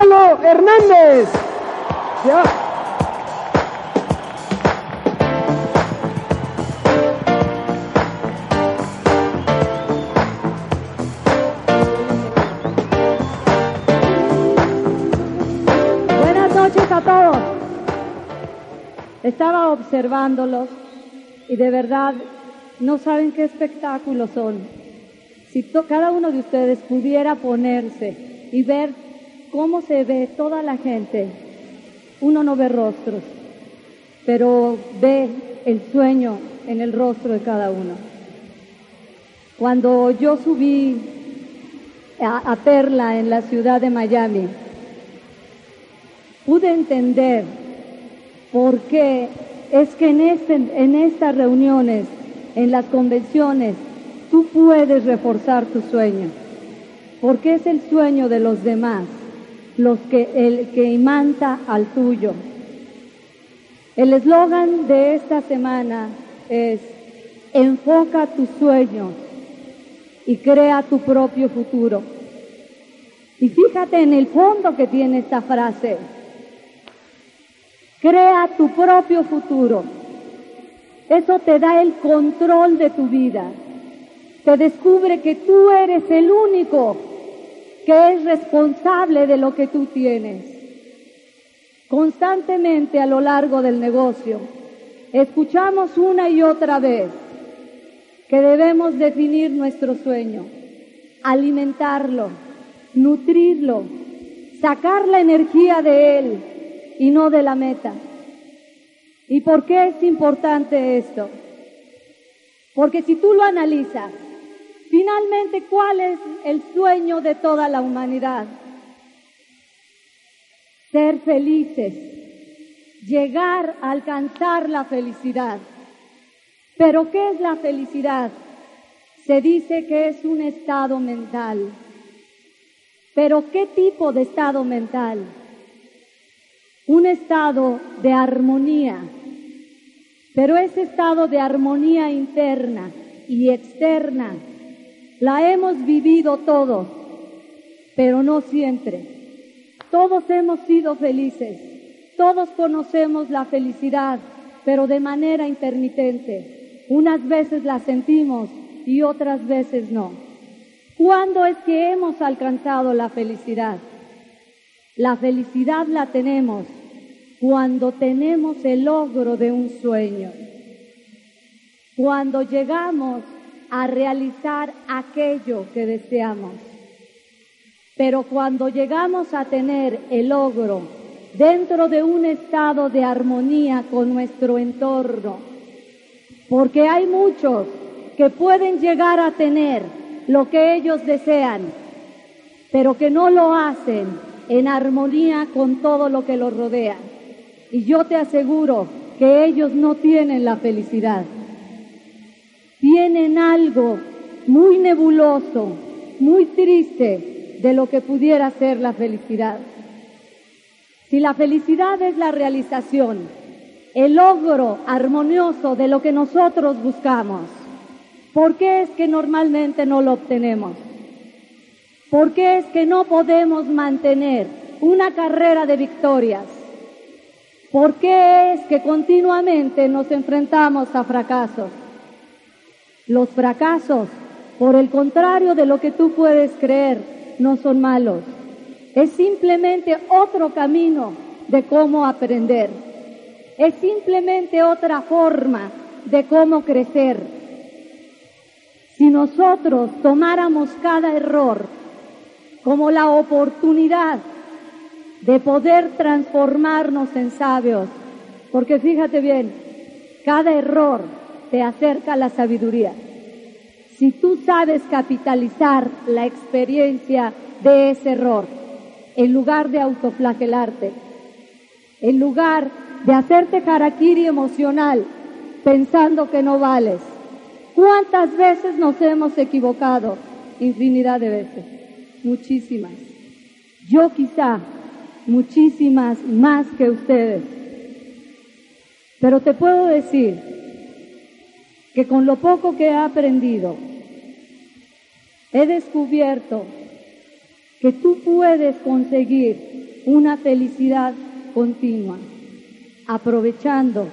Gonzalo Hernández. Ya. Buenas noches a todos. Estaba observándolos y de verdad no saben qué espectáculos son. Si cada uno de ustedes pudiera ponerse y ver cómo se ve toda la gente, uno no ve rostros, pero ve el sueño en el rostro de cada uno. Cuando yo subí a, Perla en la ciudad de Miami, pude entender por qué es que en, este, en estas reuniones, en las convenciones, tú puedes reforzar tu sueño. Porque es el sueño de los demás, los que, el que imanta al tuyo. El eslogan de esta semana es, enfoca tus sueños y crea tu propio futuro. Y fíjate en el fondo que tiene esta frase. Crea tu propio futuro. Eso te da el control de tu vida. Te descubre que tú eres el único que es responsable de lo que tú tienes. Constantemente a lo largo del negocio, escuchamos una y otra vez que debemos definir nuestro sueño, alimentarlo, nutrirlo, sacar la energía de él y no de la meta. ¿Y por qué es importante esto? Porque si tú lo analizas, finalmente, ¿cuál es el sueño de toda la humanidad? Ser felices, llegar a alcanzar la felicidad. Pero ¿qué es la felicidad? Se dice que es un estado mental. Pero ¿qué tipo de estado mental? Un estado de armonía. Pero ese estado de armonía interna y externa la hemos vivido todos, pero no siempre. Todos hemos sido felices, todos conocemos la felicidad, pero de manera intermitente. Unas veces la sentimos y otras veces no. ¿Cuándo es que hemos alcanzado la felicidad? La felicidad la tenemos cuando tenemos el logro de un sueño, cuando llegamos a realizar aquello que deseamos. Pero cuando llegamos a tener el logro dentro de un estado de armonía con nuestro entorno, porque hay muchos que pueden llegar a tener lo que ellos desean, pero que no lo hacen en armonía con todo lo que los rodea. Y yo te aseguro que ellos no tienen la felicidad. Tienen algo muy nebuloso, muy triste de lo que pudiera ser la felicidad. Si la felicidad es la realización, el logro armonioso de lo que nosotros buscamos, ¿por qué es que normalmente no lo obtenemos? ¿Por qué es que no podemos mantener una carrera de victorias? ¿Por qué es que continuamente nos enfrentamos a fracasos? Los fracasos, por el contrario de lo que tú puedes creer, no son malos. Es simplemente otro camino de cómo aprender. Es simplemente otra forma de cómo crecer. Si nosotros tomáramos cada error como la oportunidad de poder transformarnos en sabios, porque fíjate bien, cada error te acerca a la sabiduría. Si tú sabes capitalizar la experiencia de ese error, en lugar de autoflagelarte, en lugar de hacerte harakiri emocional pensando que no vales, ¿cuántas veces nos hemos equivocado? Infinidad de veces, muchísimas. Yo quizá muchísimas más que ustedes. Pero te puedo decir que con lo poco que he aprendido, he descubierto que tú puedes conseguir una felicidad continua, aprovechando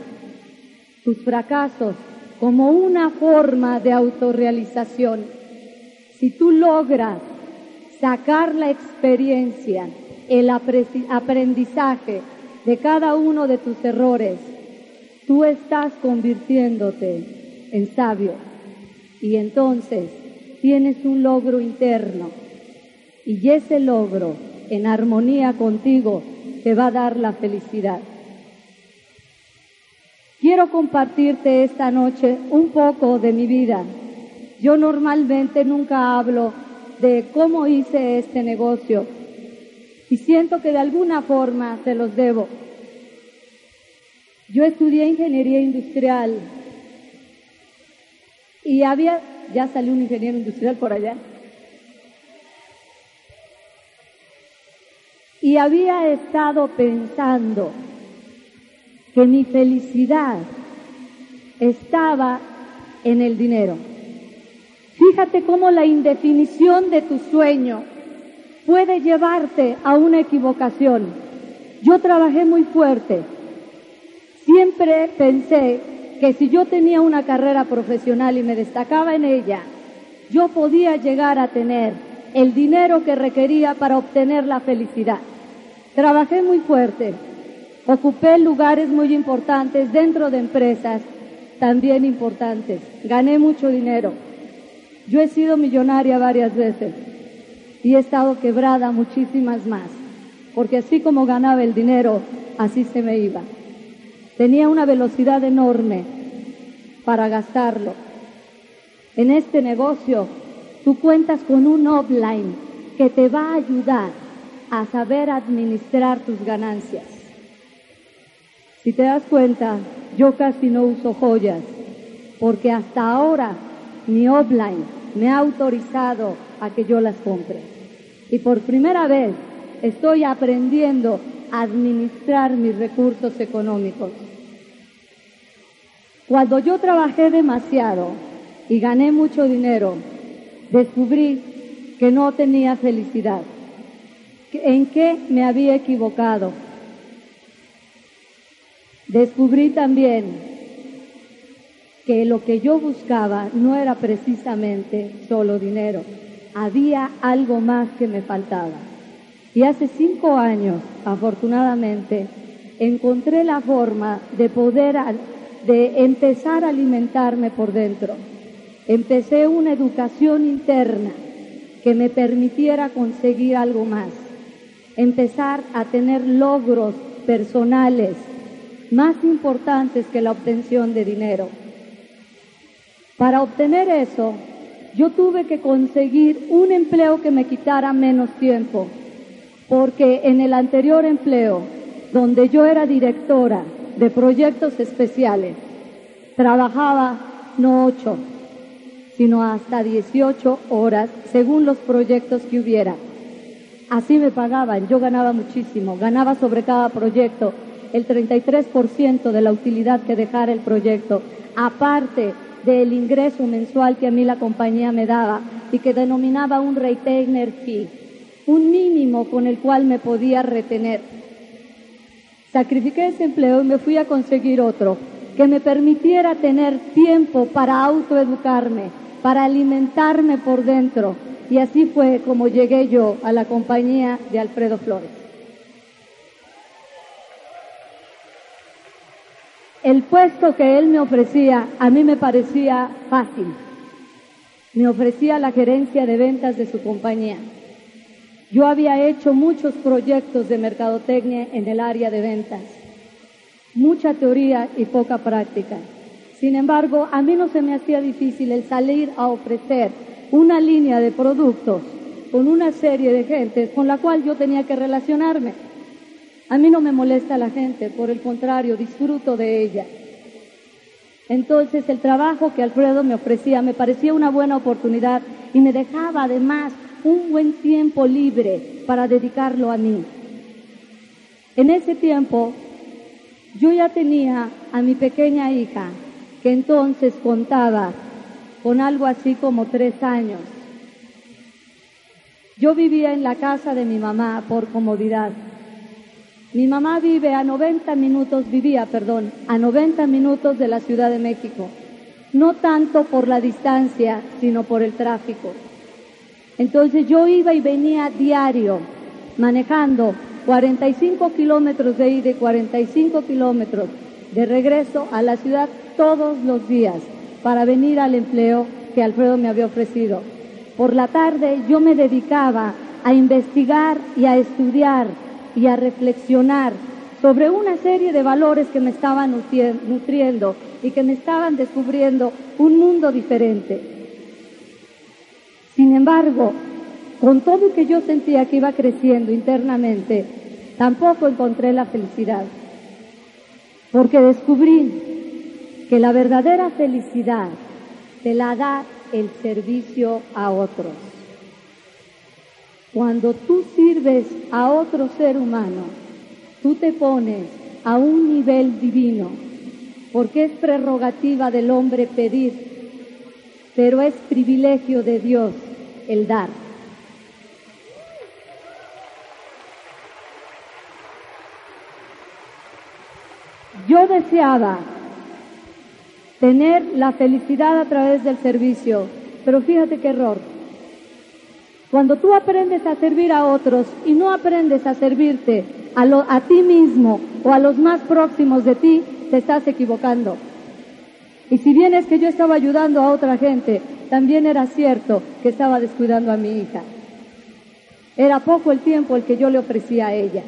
tus fracasos como una forma de autorrealización. Si tú logras sacar la experiencia, el aprendizaje de cada uno de tus errores, tú estás convirtiéndote en sabio y entonces tienes un logro interno y ese logro en armonía contigo te va a dar la felicidad. Quiero compartirte esta noche un poco de mi vida. Yo normalmente nunca hablo de cómo hice este negocio y siento que de alguna forma se los debo. Yo estudié ingeniería industrial y había, ya salió un ingeniero industrial por allá, y había estado pensando que mi felicidad estaba en el dinero. Fíjate cómo la indefinición de tu sueño puede llevarte a una equivocación. Yo trabajé muy fuerte. Siempre pensé que si yo tenía una carrera profesional y me destacaba en ella, yo podía llegar a tener el dinero que requería para obtener la felicidad. Trabajé muy fuerte, Ocupé lugares muy importantes dentro de empresas también importantes. Gané mucho dinero. Yo he sido millonaria varias veces y he estado quebrada muchísimas más, porque así como ganaba el dinero, así se me iba. Tenía una velocidad enorme para gastarlo. En este negocio, tú cuentas con un offline que te va a ayudar a saber administrar tus ganancias. Si te das cuenta, yo casi no uso joyas, porque hasta ahora mi offline me ha autorizado a que yo las compre. Y por primera vez estoy aprendiendo a administrar mis recursos económicos. Cuando yo trabajé demasiado y gané mucho dinero, descubrí que no tenía felicidad. ¿En qué me había equivocado? Descubrí también que lo que yo buscaba no era precisamente solo dinero, había algo más que me faltaba. Y hace cinco años, afortunadamente, encontré la forma de poder, de empezar a alimentarme por dentro. Empecé una educación interna que me permitiera conseguir algo más. Empezar a tener logros personales más importantes que la obtención de dinero. Para obtener eso, yo tuve que conseguir un empleo que me quitara menos tiempo, porque en el anterior empleo, donde yo era directora de proyectos especiales, trabajaba no ocho, sino hasta 18 horas según los proyectos que hubiera. Así me pagaban, yo ganaba muchísimo, ganaba sobre cada proyecto el 33% de la utilidad que dejara el proyecto, aparte del ingreso mensual que a mí la compañía me daba y que denominaba un retainer fee, un mínimo con el cual me podía retener. Sacrifiqué ese empleo y me fui a conseguir otro que me permitiera tener tiempo para autoeducarme, para alimentarme por dentro. Y así fue como llegué yo a la compañía de Alfredo Flores. el puesto que él me ofrecía a mí me parecía fácil. Me ofrecía la gerencia de ventas de su compañía. Yo había hecho muchos proyectos de mercadotecnia en el área de ventas, mucha teoría y poca práctica. Sin embargo, a mí no se me hacía difícil el salir a ofrecer una línea de productos con una serie de gente con la cual yo tenía que relacionarme. A mí no me molesta la gente, por el contrario, disfruto de ella. Entonces el trabajo que Alfredo me ofrecía me parecía una buena oportunidad y me dejaba además un buen tiempo libre para dedicarlo a mí. En ese tiempo yo ya tenía a mi pequeña hija, que entonces contaba con algo así como tres años. Yo vivía en la casa de mi mamá por comodidad Mi mamá vive a 90 minutos, vivía, perdón, a 90 minutos de la Ciudad de México. No tanto por la distancia, sino por el tráfico. Entonces yo iba y venía diario, manejando 45 kilómetros de ida y 45 kilómetros de regreso a la ciudad todos los días para venir al empleo que Alfredo me había ofrecido. Por la tarde yo me dedicaba a investigar y a estudiar y a reflexionar sobre una serie de valores que me estaban nutriendo y que me estaban descubriendo un mundo diferente. Sin embargo, con todo que yo sentía que iba creciendo internamente, tampoco encontré la felicidad, porque descubrí que la verdadera felicidad te la da el servicio a otros. Cuando tú sirves a otro ser humano, tú te pones a un nivel divino, porque es prerrogativa del hombre pedir, pero es privilegio de Dios el dar. Yo deseaba tener la felicidad a través del servicio, pero fíjate qué error. Cuando tú aprendes a servir a otros y no aprendes a servirte a, a ti mismo o a los más próximos de ti, te estás equivocando. Y si bien es que yo estaba ayudando a otra gente, también era cierto que estaba descuidando a mi hija. Era poco el tiempo el que yo le ofrecía a ella.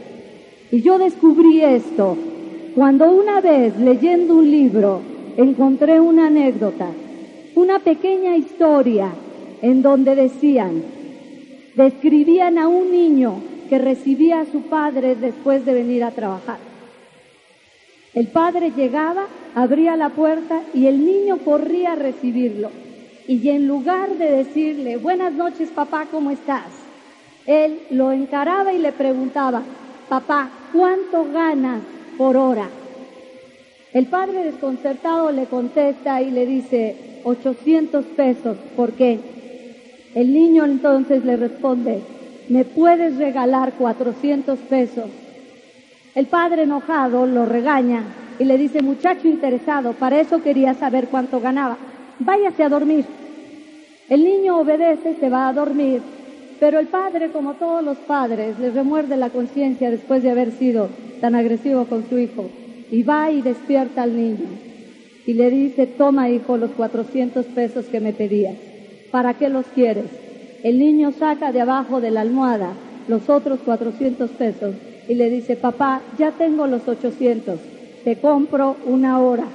Y yo descubrí esto cuando una vez leyendo un libro encontré una anécdota, una pequeña historia en donde decían, describían a un niño que recibía a su padre después de venir a trabajar. El padre llegaba, abría la puerta y el niño corría a recibirlo. Y en lugar de decirle, buenas noches papá, ¿cómo estás? Él lo encaraba y le preguntaba, papá, ¿cuánto ganas por hora? El padre desconcertado le contesta y le dice, 800 pesos, ¿por qué? El niño entonces le responde, ¿me puedes regalar 400 pesos? El padre enojado lo regaña y le dice, muchacho interesado, para eso quería saber cuánto ganaba, váyase a dormir. El niño obedece, se va a dormir, pero el padre, como todos los padres, le remuerde la conciencia después de haber sido tan agresivo con su hijo. Y va y despierta al niño y le dice, toma hijo los 400 pesos que me pedías, ¿para qué los quieres? El niño saca de abajo de la almohada los otros 400 pesos y le dice, papá, ya tengo los 800, te compro una hora.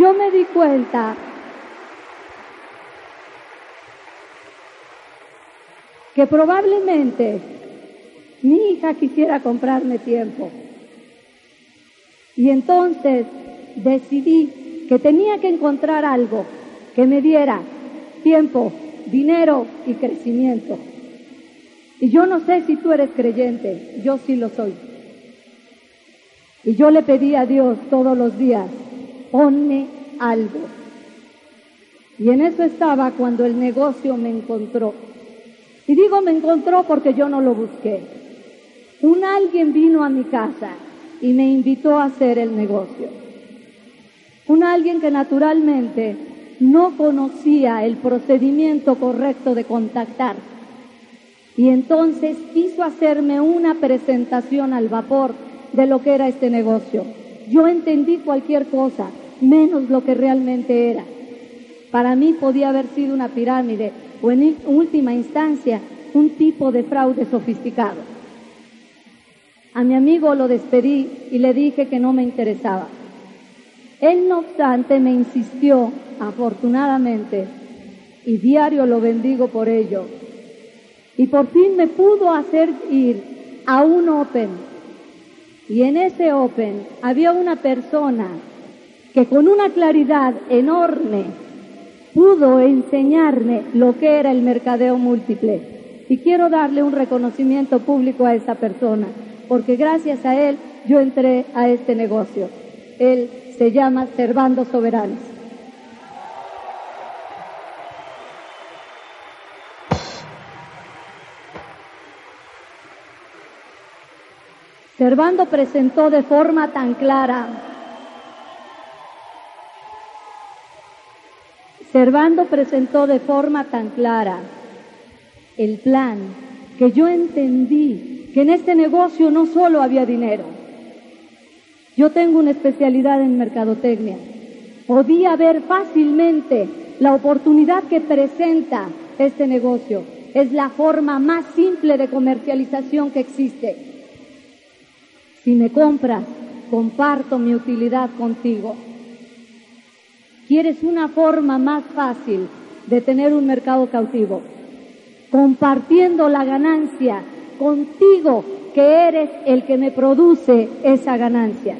yo me di cuenta que probablemente mi hija quisiera comprarme tiempo. Y entonces decidí que tenía que encontrar algo que me diera tiempo, dinero y crecimiento. Y yo no sé si tú eres creyente, yo sí lo soy. Y yo le pedí a Dios todos los días, ponme algo. Y en eso estaba cuando el negocio me encontró. Y digo me encontró porque yo no lo busqué. Un alguien vino a mi casa y me invitó a hacer el negocio. Un alguien que naturalmente no conocía el procedimiento correcto de contactar. Y entonces quiso hacerme una presentación al vapor de lo que era este negocio. Yo entendí cualquier cosa, menos lo que realmente era. Para mí podía haber sido una pirámide o en última instancia un tipo de fraude sofisticado. A mi amigo lo despedí y le dije que no me interesaba. Él, no obstante, me insistió, afortunadamente, y diario lo bendigo por ello. Y por fin me pudo hacer ir a un Open. Y en ese Open había una persona que con una claridad enorme pudo enseñarme lo que era el mercadeo múltiple. Y quiero darle un reconocimiento público a esa persona, porque gracias a él yo entré a este negocio. Él se llama Servando Soberanos. Servando presentó de forma tan clara, Servando presentó de forma tan clara el plan que yo entendí que en este negocio no solo había dinero. Yo tengo una especialidad en mercadotecnia. Podía ver fácilmente la oportunidad que presenta este negocio. Es la forma más simple de comercialización que existe. Si me compras, comparto mi utilidad contigo. ¿Quieres una forma más fácil de tener un mercado cautivo? Compartiendo la ganancia contigo, que eres el que me produce esa ganancia.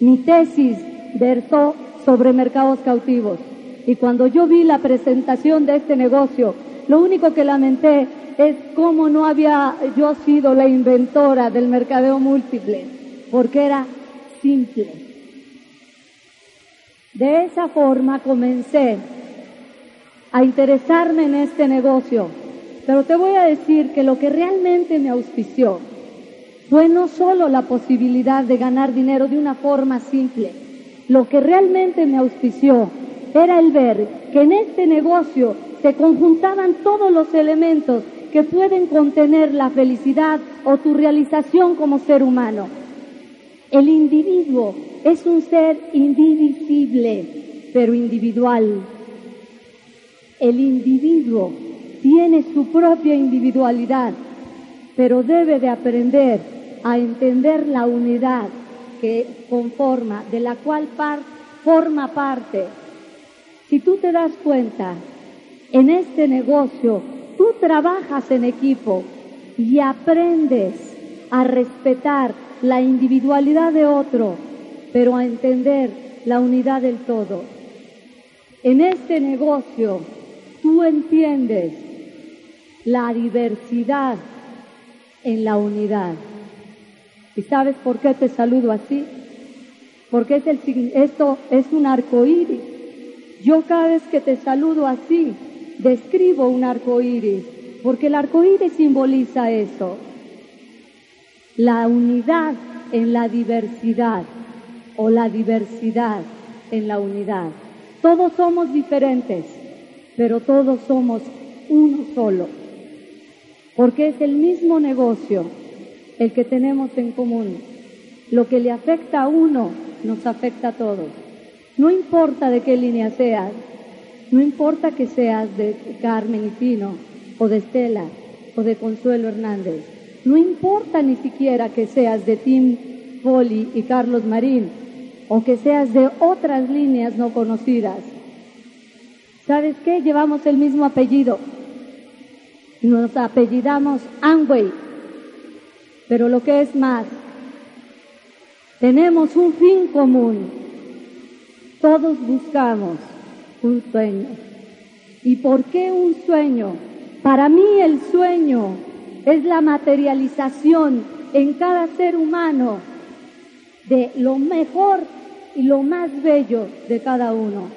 Mi tesis versó sobre mercados cautivos y cuando yo vi la presentación de este negocio, lo único que lamenté es cómo no había yo sido la inventora del mercadeo múltiple, porque era simple. De esa forma comencé a interesarme en este negocio, pero te voy a decir que lo que realmente me auspició fue no solo la posibilidad de ganar dinero de una forma simple, lo que realmente me auspició era el ver que en este negocio se conjuntaban todos los elementos que pueden contener la felicidad o tu realización como ser humano. El individuo es un ser indivisible, pero individual. El individuo tiene su propia individualidad, pero debe de aprender a entender la unidad que conforma, de la cual forma parte. Si tú te das cuenta, en este negocio tú trabajas en equipo y aprendes a respetar la individualidad de otro, pero a entender la unidad del todo. En este negocio tú entiendes la diversidad en la unidad. ¿Y sabes por qué te saludo así? Porque es el, esto es un arco iris. Yo cada vez que te saludo así, describo un arco iris, porque el arco iris simboliza eso, la unidad en la diversidad o la diversidad en la unidad. Todos somos diferentes, pero todos somos uno solo, porque es el mismo negocio el que tenemos en común. Lo que le afecta a uno nos afecta a todos. No importa de qué línea seas, no importa que seas de Carmen y Pino, o de Estela, o de Consuelo Hernández. No importa ni siquiera que seas de Tim Foley y Carlos Marín, o que seas de otras líneas no conocidas. ¿Sabes qué? Llevamos el mismo apellido. Nos apellidamos Amway. Pero lo que es más, tenemos un fin común. Todos buscamos un sueño. ¿Y por qué un sueño? Para mí el sueño es la materialización en cada ser humano de lo mejor y lo más bello de cada uno.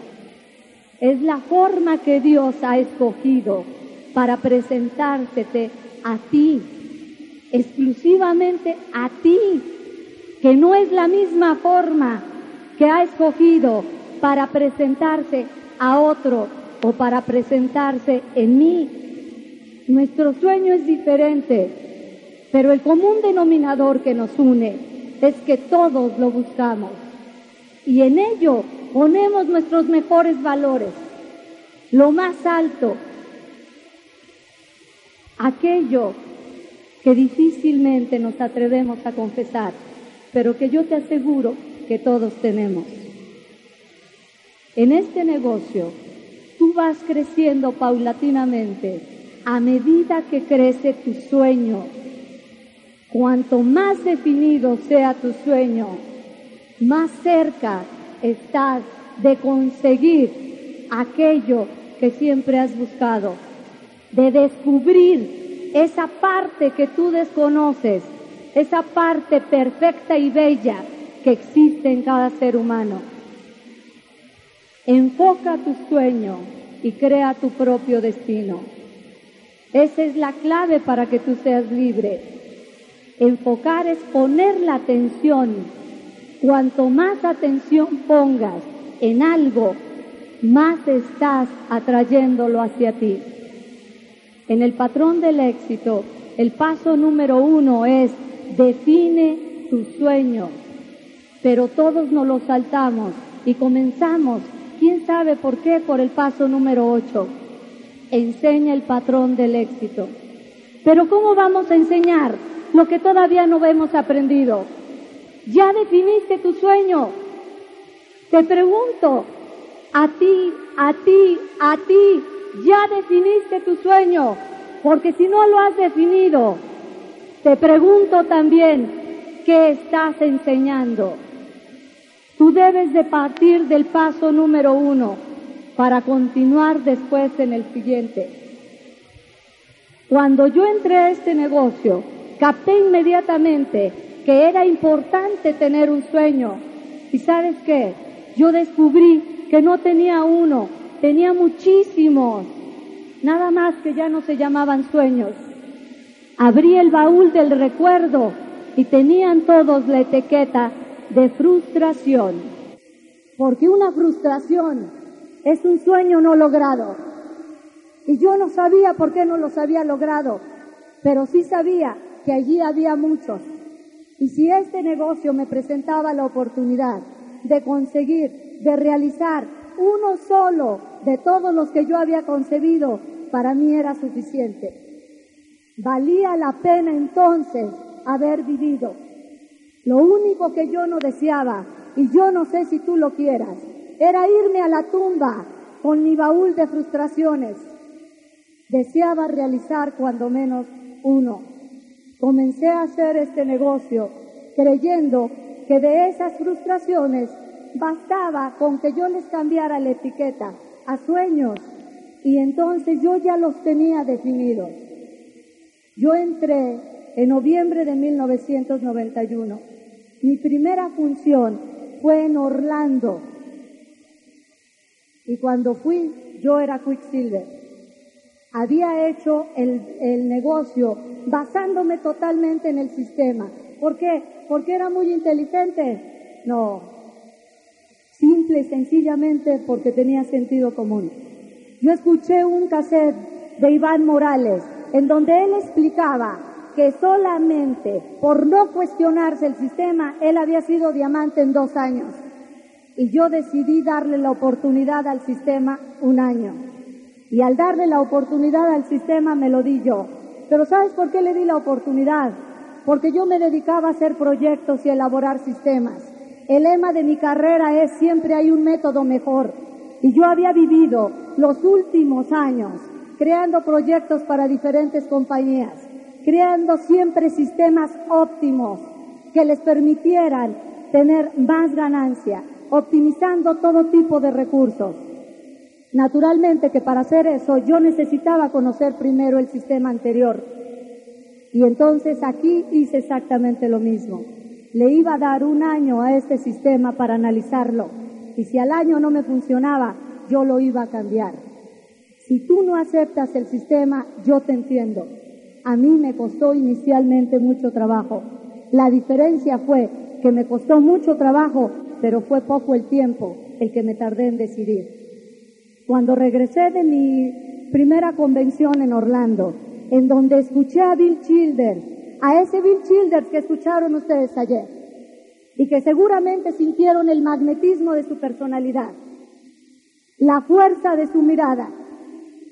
Es la forma que Dios ha escogido para presentársete a ti, exclusivamente a ti, que no es la misma forma que ha escogido para presentarse a otro o para presentarse en mí. Nuestro sueño es diferente, pero el común denominador que nos une es que todos lo buscamos y en ello ponemos nuestros mejores valores, lo más alto, aquello que difícilmente nos atrevemos a confesar, pero que yo te aseguro que todos tenemos. En este negocio, tú vas creciendo paulatinamente a medida que crece tu sueño. Cuanto más definido sea tu sueño, más cerca estás de conseguir aquello que siempre has buscado, de descubrir esa parte que tú desconoces, esa parte perfecta y bella que existe en cada ser humano. Enfoca tu sueño y crea tu propio destino. Esa es la clave para que tú seas libre. Enfocar es poner la atención. Cuanto más atención pongas en algo, más estás atrayéndolo hacia ti. En el patrón del éxito, el paso número uno es define tu sueño. Pero todos nos lo saltamos y comenzamos, quién sabe por qué, por el paso número ocho. Enseña el patrón del éxito. Pero ¿cómo vamos a enseñar lo que todavía no hemos aprendido? Ya definiste tu sueño. Te pregunto, a ti, a ti, a ti, ya definiste tu sueño, porque si no lo has definido, te pregunto también, ¿qué estás enseñando? Tú debes de partir del paso número uno para continuar después en el siguiente. Cuando yo entré a este negocio, capté inmediatamente que era importante tener un sueño. ¿Y sabes qué? Yo descubrí que no tenía uno, tenía muchísimos, nada más que ya no se llamaban sueños. Abrí el baúl del recuerdo y tenían todos la etiqueta de frustración, porque una frustración es un sueño no logrado. Y yo no sabía por qué no los había logrado, pero sí sabía que allí había muchos. Y si este negocio me presentaba la oportunidad de conseguir, de realizar uno solo de todos los que yo había concebido, para mí era suficiente. Valía la pena entonces haber vivido. Lo único que yo no deseaba, y yo no sé si tú lo quieras, era irme a la tumba con mi baúl de frustraciones. Deseaba realizar cuando menos uno. Comencé a hacer este negocio creyendo que de esas frustraciones bastaba con que yo les cambiara la etiqueta a sueños y entonces yo ya los tenía definidos. Yo entré en noviembre de 1991. Mi primera función fue en Orlando. Y cuando fui, yo era Quicksilver. Había hecho el, el negocio basándome totalmente en el sistema. ¿Por qué? Porque era muy inteligente. No, simple y sencillamente porque tenía sentido común. Yo escuché un cassette de Iván Morales en donde él explicaba que solamente por no cuestionarse el sistema, él había sido diamante en dos años. Y yo decidí darle la oportunidad al sistema un año. Y al darle la oportunidad al sistema me lo di yo. Pero ¿sabes por qué le di la oportunidad? Porque yo me dedicaba a hacer proyectos y elaborar sistemas. El lema de mi carrera es siempre hay un método mejor. Y yo había vivido los últimos años creando proyectos para diferentes compañías, creando siempre sistemas óptimos que les permitieran tener más ganancia, optimizando todo tipo de recursos. Naturalmente que para hacer eso yo necesitaba conocer primero el sistema anterior. Y entonces aquí hice exactamente lo mismo le iba a dar un año a este sistema para analizarlo. Y si al año no me funcionaba, yo lo iba a cambiar. Si tú no aceptas el sistema, yo te entiendo. A mí me costó inicialmente mucho trabajo. La diferencia fue que me costó mucho trabajo, pero fue poco el tiempo el que me tardé en decidir. Cuando regresé de mi primera convención en Orlando, en donde escuché a Bill Childers a ese Bill Childers que escucharon ustedes ayer y que seguramente sintieron el magnetismo de su personalidad, la fuerza de su mirada,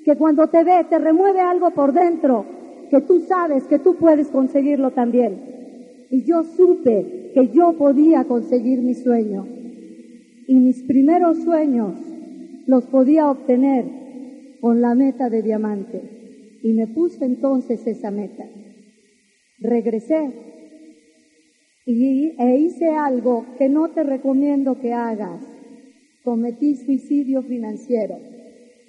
que cuando te ve te remueve algo por dentro, que tú sabes que tú puedes conseguirlo también. Y yo supe que yo podía conseguir mi sueño. Y mis primeros sueños los podía obtener con la meta de diamante. Y me puse entonces esa meta regresé y, e hice algo que no te recomiendo que hagas. Cometí suicidio financiero,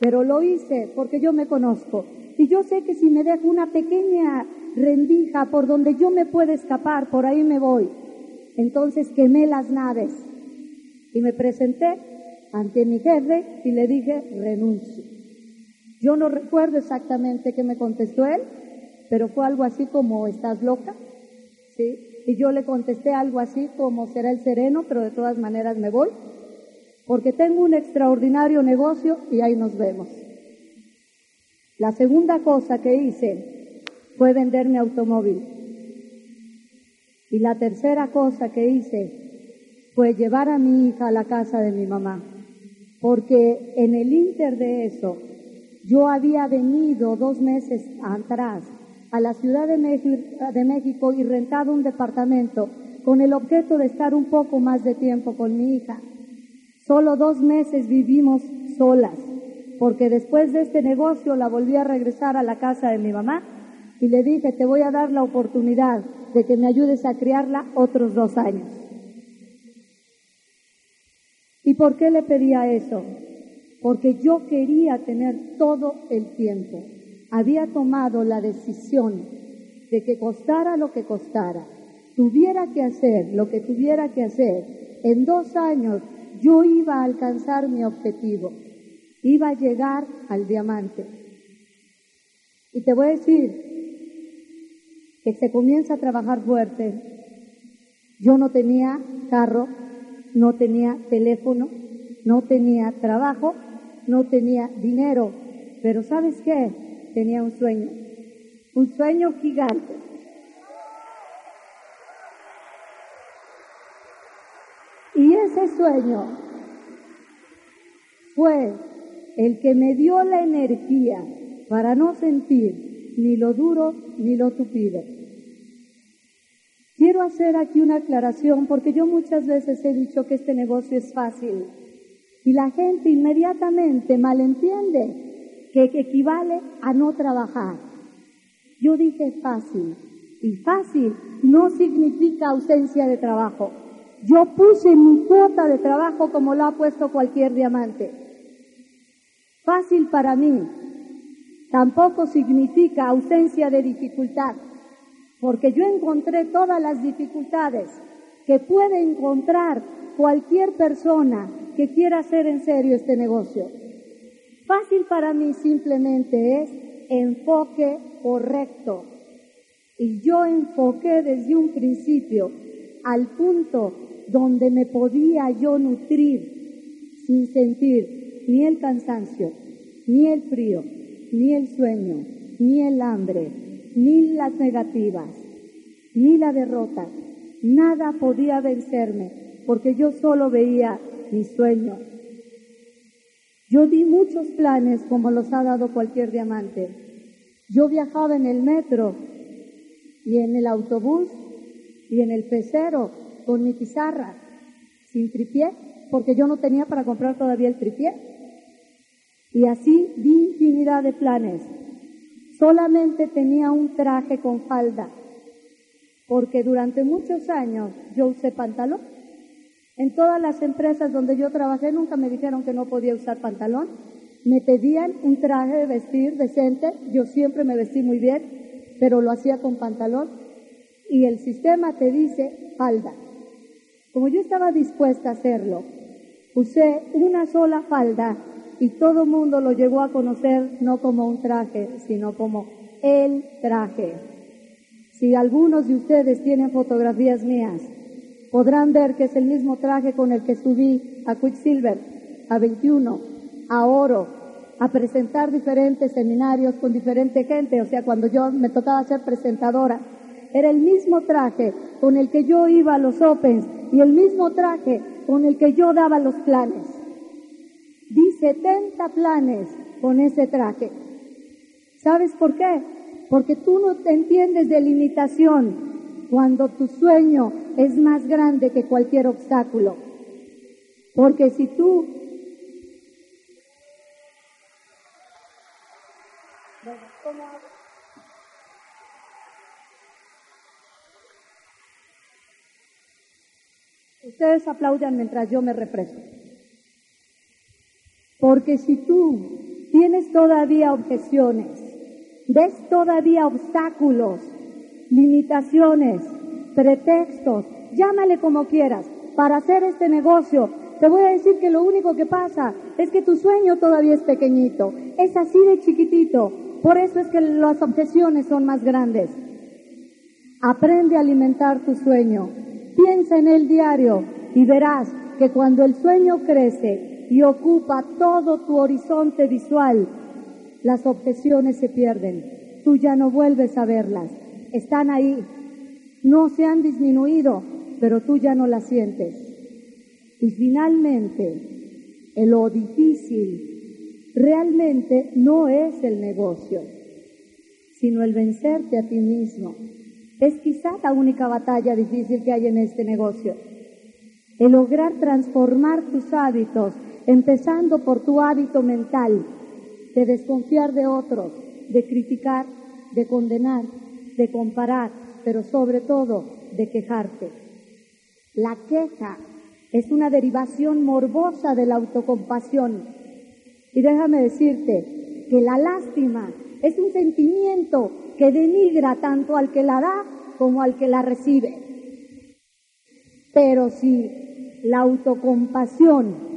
pero lo hice porque yo me conozco y yo sé que si me dejo una pequeña rendija por donde yo me puedo escapar, por ahí me voy. Entonces quemé las naves y me presenté ante mi jefe y le dije renuncio. Yo no recuerdo exactamente qué me contestó él, pero fue algo así como, ¿estás loca? ¿sí? Y yo le contesté algo así como será el sereno, pero de todas maneras me voy, porque tengo un extraordinario negocio y ahí nos vemos. La segunda cosa que hice fue vender mi automóvil. Y la tercera cosa que hice fue llevar a mi hija a la casa de mi mamá. Porque en el inter de eso, yo había venido dos meses atrás a la Ciudad de México, y rentado un departamento con el objeto de estar un poco más de tiempo con mi hija. Solo dos meses vivimos solas, porque después de este negocio la volví a regresar a la casa de mi mamá y le dije, te voy a dar la oportunidad de que me ayudes a criarla otros dos años. ¿Y por qué le pedía eso? Porque yo quería tener todo el tiempo. Había tomado la decisión de que costara lo que costara, tuviera que hacer lo que tuviera que hacer, en dos años yo iba a alcanzar mi objetivo, iba a llegar al diamante. Y te voy a decir que se comienza a trabajar fuerte. Yo no tenía carro, no tenía teléfono, no tenía trabajo, no tenía dinero, pero ¿sabes qué? Tenía un sueño, un sueño gigante. Y ese sueño fue el que me dio la energía para no sentir ni lo duro ni lo tupido. Quiero hacer aquí una aclaración porque yo muchas veces he dicho que este negocio es fácil y la gente inmediatamente malentiende que equivale a no trabajar. Yo dije fácil y fácil no significa ausencia de trabajo. Yo puse mi cuota de trabajo como lo ha puesto cualquier diamante. Fácil para mí tampoco significa ausencia de dificultad porque yo encontré todas las dificultades que puede encontrar cualquier persona que quiera hacer en serio este negocio. Fácil para mí simplemente es enfoque correcto. Y yo enfoqué desde un principio al punto donde me podía yo nutrir sin sentir ni el cansancio, ni el frío, ni el sueño, ni el hambre, ni las negativas, ni la derrota. Nada podía vencerme porque yo solo veía mi sueño. Yo di muchos planes como los ha dado cualquier diamante. Yo viajaba en el metro y en el autobús y en el pecero con mi pizarra, sin tripié, porque yo no tenía para comprar todavía el tripié. Y así di infinidad de planes solamente tenía un traje con falda, porque durante muchos años yo usé pantalón. En todas las empresas donde yo trabajé nunca me dijeron que no podía usar pantalón. Me pedían un traje de vestir decente, yo siempre me vestí muy bien, pero lo hacía con pantalón. Y el sistema te dice falda. Como yo estaba dispuesta a hacerlo, usé una sola falda y todo el mundo lo llegó a conocer no como un traje, sino como el traje. Si algunos de ustedes tienen fotografías mías, podrán ver que es el mismo traje con el que subí a Quicksilver, a 21, a Oro, a presentar diferentes seminarios con diferente gente, o sea, cuando yo me tocaba ser presentadora, era el mismo traje con el que yo iba a los Opens y el mismo traje con el que yo daba los planes. Di 70 planes con ese traje. ¿Sabes por qué? Porque tú no te entiendes de limitación cuando tu sueño es más grande que cualquier obstáculo. Porque si tú Ustedes aplaudan mientras yo me refresco. Porque si tú tienes todavía objeciones, ves todavía obstáculos, limitaciones, pretextos, llámale como quieras, para hacer este negocio, te voy a decir que lo único que pasa es que tu sueño todavía es pequeñito, es así de chiquitito, por eso es que las objeciones son más grandes. Aprende a alimentar tu sueño. Piensa en el diario y verás que cuando el sueño crece y ocupa todo tu horizonte visual, las objeciones se pierden. Tú ya no vuelves a verlas. Están ahí. No se han disminuido, pero tú ya no las sientes. Y finalmente, lo difícil realmente no es el negocio, sino el vencerte a ti mismo. Es quizá la única batalla difícil que hay en este negocio. El lograr transformar tus hábitos, empezando por tu hábito mental, de desconfiar de otros, de criticar, de condenar, de comparar, pero sobre todo de quejarte. La queja es una derivación morbosa de la autocompasión. Y déjame decirte que la lástima es un sentimiento que denigra tanto al que la da como al que la recibe. Pero si la autocompasión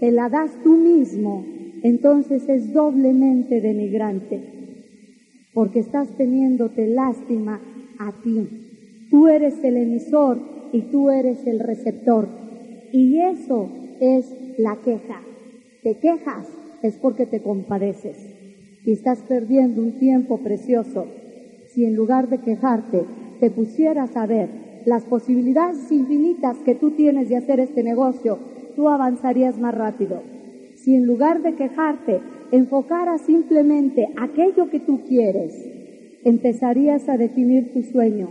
te la das tú mismo, entonces es doblemente denigrante, porque estás teniéndote lástima a ti. Tú eres el emisor y tú eres el receptor. Y eso es la queja. Te quejas es porque te compadeces y estás perdiendo un tiempo precioso. Si en lugar de quejarte te pusieras a ver las posibilidades infinitas que tú tienes de hacer este negocio, tú avanzarías más rápido. Si en lugar de quejarte enfocaras simplemente aquello que tú quieres, empezarías a definir tu sueño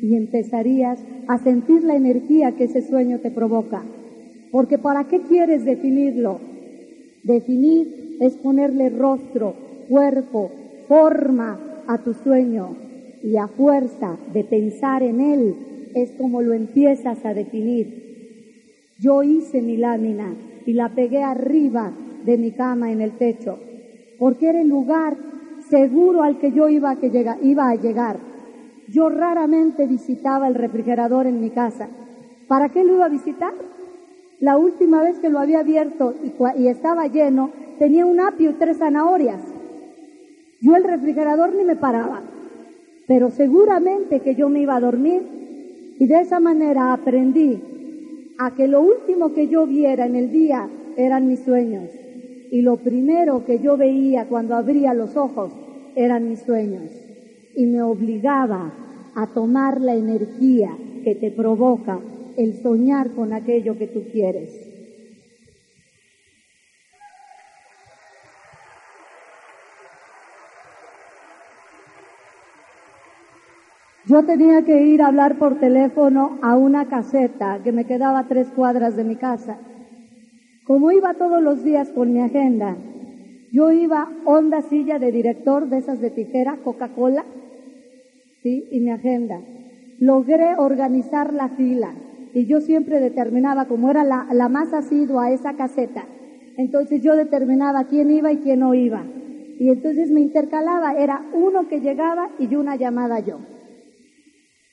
y empezarías a sentir la energía que ese sueño te provoca. Porque ¿para qué quieres definirlo? Definir es ponerle rostro, cuerpo, forma a tu sueño y a fuerza de pensar en él es como lo empiezas a definir. Yo hice mi lámina y la pegué arriba de mi cama en el techo, porque era el lugar seguro al que yo iba a, que iba a llegar. Yo raramente visitaba el refrigerador en mi casa. ¿Para qué lo iba a visitar? La última vez que lo había abierto y, y estaba lleno, tenía un apio y tres zanahorias. Yo el refrigerador ni me paraba pero seguramente que yo me iba a dormir y de esa manera aprendí a que lo último que yo viera en el día eran mis sueños y lo primero que yo veía cuando abría los ojos eran mis sueños y me obligaba a tomar la energía que te provoca el soñar con aquello que tú quieres. Yo tenía que ir a hablar por teléfono a una caseta que me quedaba a tres cuadras de mi casa. Como iba todos los días con mi agenda, yo iba onda silla de director de esas de tijera, Coca-Cola, ¿sí? Y mi agenda. Logré organizar la fila y yo siempre determinaba, como era la, la más asidua a esa caseta, entonces yo determinaba quién iba y quién no iba. Y entonces me intercalaba, era uno que llegaba y una llamada yo.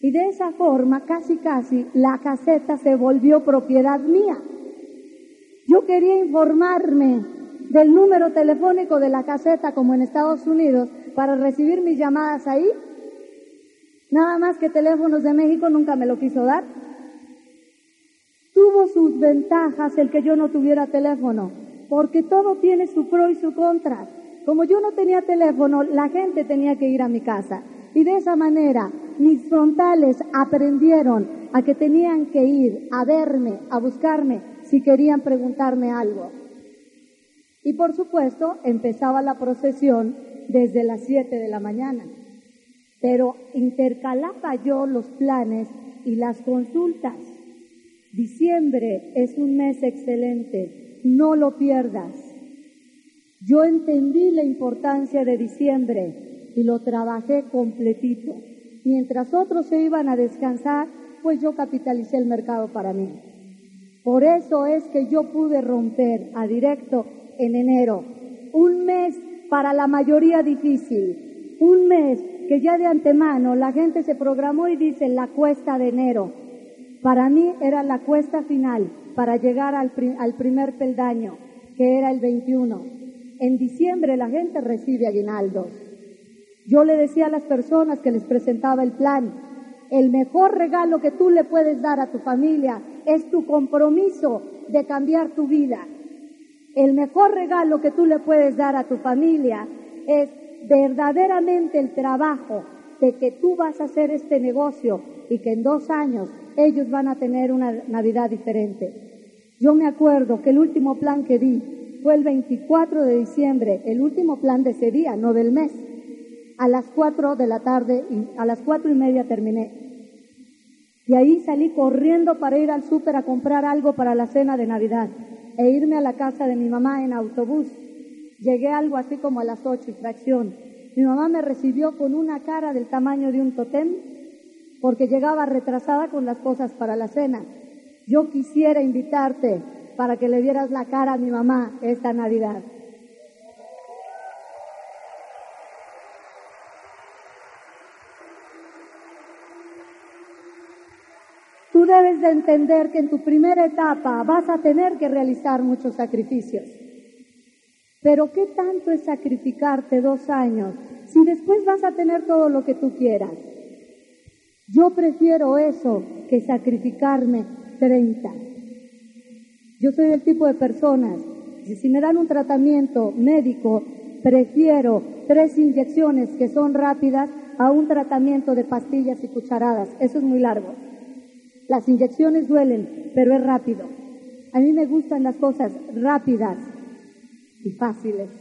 Y de esa forma, casi casi, la caseta se volvió propiedad mía. Yo quería informarme del número telefónico de la caseta como en Estados Unidos para recibir mis llamadas ahí. Nada más que teléfonos de México nunca me lo quiso dar. Tuvo sus ventajas el que yo no tuviera teléfono, porque todo tiene su pro y su contra. Como yo no tenía teléfono, la gente tenía que ir a mi casa. Y de esa manera mis frontales aprendieron a que tenían que ir a verme, a buscarme, si querían preguntarme algo. Y por supuesto, empezaba la procesión desde las 7 de la mañana. Pero intercalaba yo los planes y las consultas. Diciembre es un mes excelente, no lo pierdas. Yo entendí la importancia de diciembre y lo trabajé completito. Mientras otros se iban a descansar, pues yo capitalicé el mercado para mí. Por eso es que yo pude romper a directo en enero. Un mes para la mayoría difícil. Un mes que ya de antemano la gente se programó y dice la cuesta de enero. Para mí era la cuesta final para llegar al, primer peldaño, que era el 21. En diciembre la gente recibe aguinaldos. Yo le decía a las personas que les presentaba el plan, El mejor regalo que tú le puedes dar a tu familia es tu compromiso de cambiar tu vida. El mejor regalo que tú le puedes dar a tu familia es verdaderamente el trabajo de que tú vas a hacer este negocio y que en dos años ellos van a tener una Navidad diferente. Yo me acuerdo que el último plan que di fue el 24 de diciembre, el último plan de ese día, no del mes. A las 4 de la tarde y a las cuatro y media terminé. Y ahí salí corriendo para ir al súper a comprar algo para la cena de Navidad e irme a la casa de mi mamá en autobús. Llegué algo así como a las ocho y fracción. Mi mamá me recibió con una cara del tamaño de un totem porque llegaba retrasada con las cosas para la cena. Yo quisiera invitarte para que le dieras la cara a mi mamá esta Navidad. Debes de entender que en tu primera etapa vas a tener que realizar muchos sacrificios. Pero ¿qué tanto es sacrificarte dos años si después vas a tener todo lo que tú quieras? Yo prefiero eso que sacrificarme 30. Yo soy del tipo de personas, y si me dan un tratamiento médico, prefiero tres inyecciones que son rápidas a un tratamiento de pastillas y cucharadas. Eso es muy largo. Las inyecciones duelen, pero es rápido. A mí me gustan las cosas rápidas y fáciles.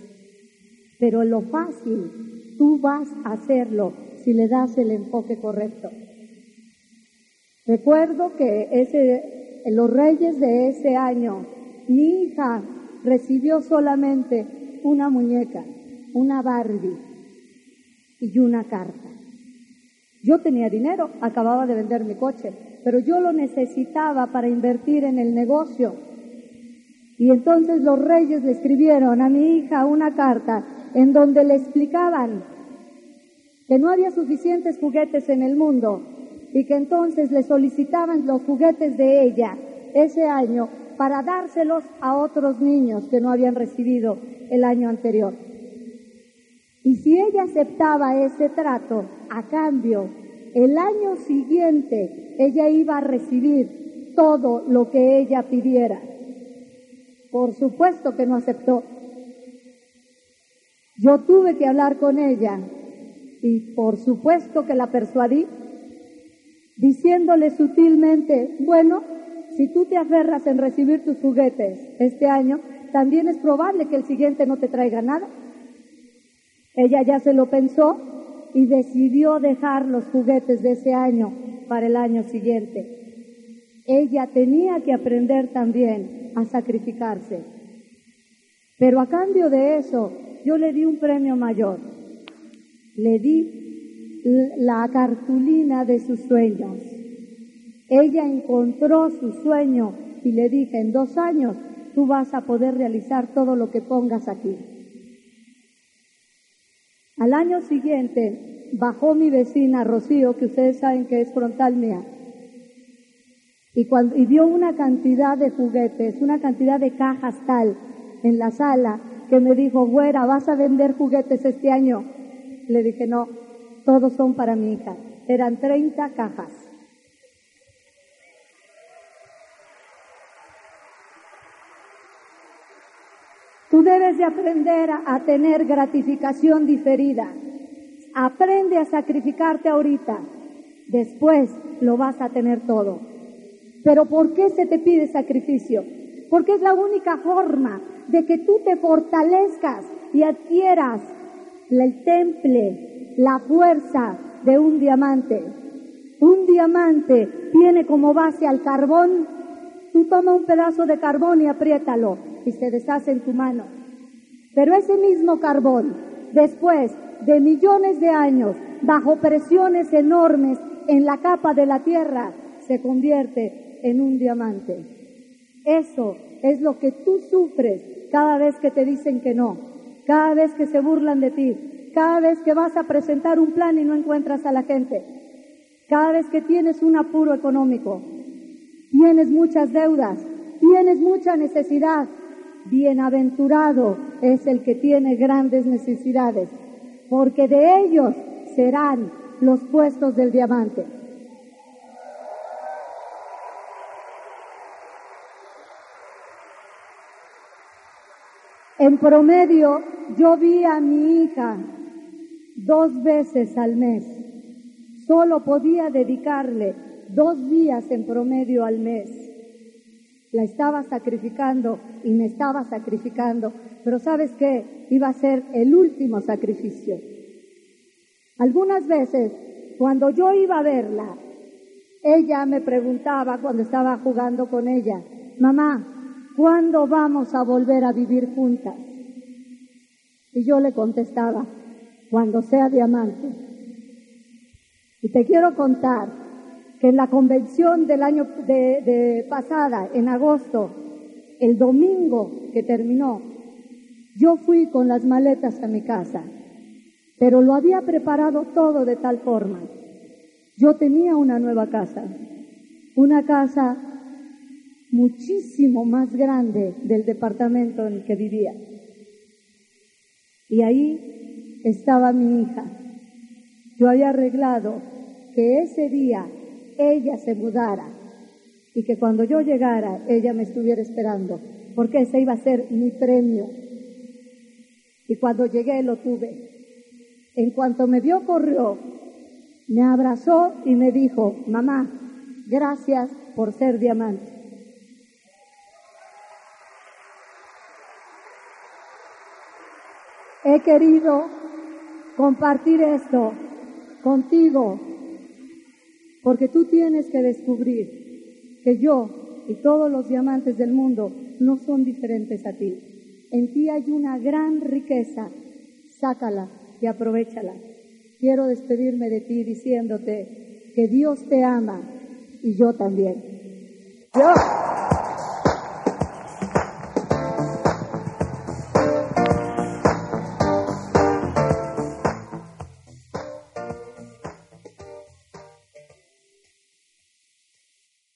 Pero lo fácil, tú vas a hacerlo si le das el enfoque correcto. Recuerdo que ese, los reyes de ese año, mi hija recibió solamente una muñeca, una Barbie y una carta. Yo tenía dinero, acababa de vender mi coche, pero yo lo necesitaba para invertir en el negocio. Y entonces los reyes le escribieron a mi hija una carta en donde le explicaban que no había suficientes juguetes en el mundo y que entonces le solicitaban los juguetes de ella ese año para dárselos a otros niños que no habían recibido el año anterior. Y si ella aceptaba ese trato, a cambio, el año siguiente ella iba a recibir todo lo que ella pidiera. Por supuesto que no aceptó. Yo tuve que hablar con ella y por supuesto que la persuadí diciéndole sutilmente, bueno, si tú te aferras en recibir tus juguetes este año, también es probable que el siguiente no te traiga nada. Ella ya se lo pensó y decidió dejar los juguetes de ese año para el año siguiente. Ella tenía que aprender también a sacrificarse. Pero a cambio de eso, yo le di un premio mayor. Le di la cartulina de sus sueños. Ella encontró su sueño y le dije, en dos años tú vas a poder realizar todo lo que pongas aquí. Al año siguiente bajó mi vecina Rocío, que ustedes saben que es frontal mía, y, cuando, y vio una cantidad de juguetes, una cantidad de cajas tal en la sala, que me dijo, güera, ¿vas a vender juguetes este año? Le dije, no, todos son para mi hija. Eran 30 cajas. Tú debes de aprender a, tener gratificación diferida. Aprende a sacrificarte ahorita. Después lo vas a tener todo. Pero ¿por qué se te pide sacrificio? Porque es la única forma de que tú te fortalezcas y adquieras el temple, la fuerza de un diamante. Un diamante tiene como base al carbón. Tú toma un pedazo de carbón y apriétalo y se deshace en tu mano. Pero ese mismo carbón, después de millones de años, bajo presiones enormes en la capa de la tierra, se convierte en un diamante. Eso es lo que tú sufres cada vez que te dicen que no, cada vez que se burlan de ti, cada vez que vas a presentar un plan y no encuentras a la gente, cada vez que tienes un apuro económico, tienes muchas deudas, tienes mucha necesidad, Bienaventurado es el que tiene grandes necesidades, porque de ellos serán los puestos del diamante. En promedio, yo vi a mi hija dos veces al mes. Solo podía dedicarle dos días en promedio al mes. La estaba sacrificando y me estaba sacrificando, pero ¿sabes qué? Iba a ser el último sacrificio. Algunas veces, cuando yo iba a verla, ella me preguntaba cuando estaba jugando con ella, mamá, ¿cuándo vamos a volver a vivir juntas? Y yo le contestaba, cuando sea diamante. Y te quiero contar que en la convención del año de, pasada, en agosto, el domingo que terminó, yo fui con las maletas a mi casa, pero lo había preparado todo de tal forma. Yo tenía una nueva casa, una casa muchísimo más grande del departamento en el que vivía. Y ahí estaba mi hija. Yo había arreglado que ese día ella se mudara y que cuando yo llegara ella me estuviera esperando, porque ese iba a ser mi premio. Y cuando llegué lo tuve. En cuanto me vio, corrió, me abrazó y me dijo, mamá, gracias por ser diamante. He querido compartir esto contigo porque tú tienes que descubrir que yo y todos los diamantes del mundo no son diferentes a ti. En ti hay una gran riqueza. Sácala y aprovechala. Quiero despedirme de ti diciéndote que Dios te ama y yo también.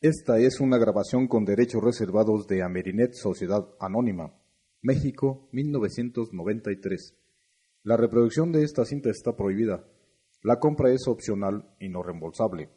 Esta es una grabación con derechos reservados de Amerinet Sociedad Anónima, México, 1993. La reproducción de esta cinta está prohibida. La compra es opcional y no reembolsable.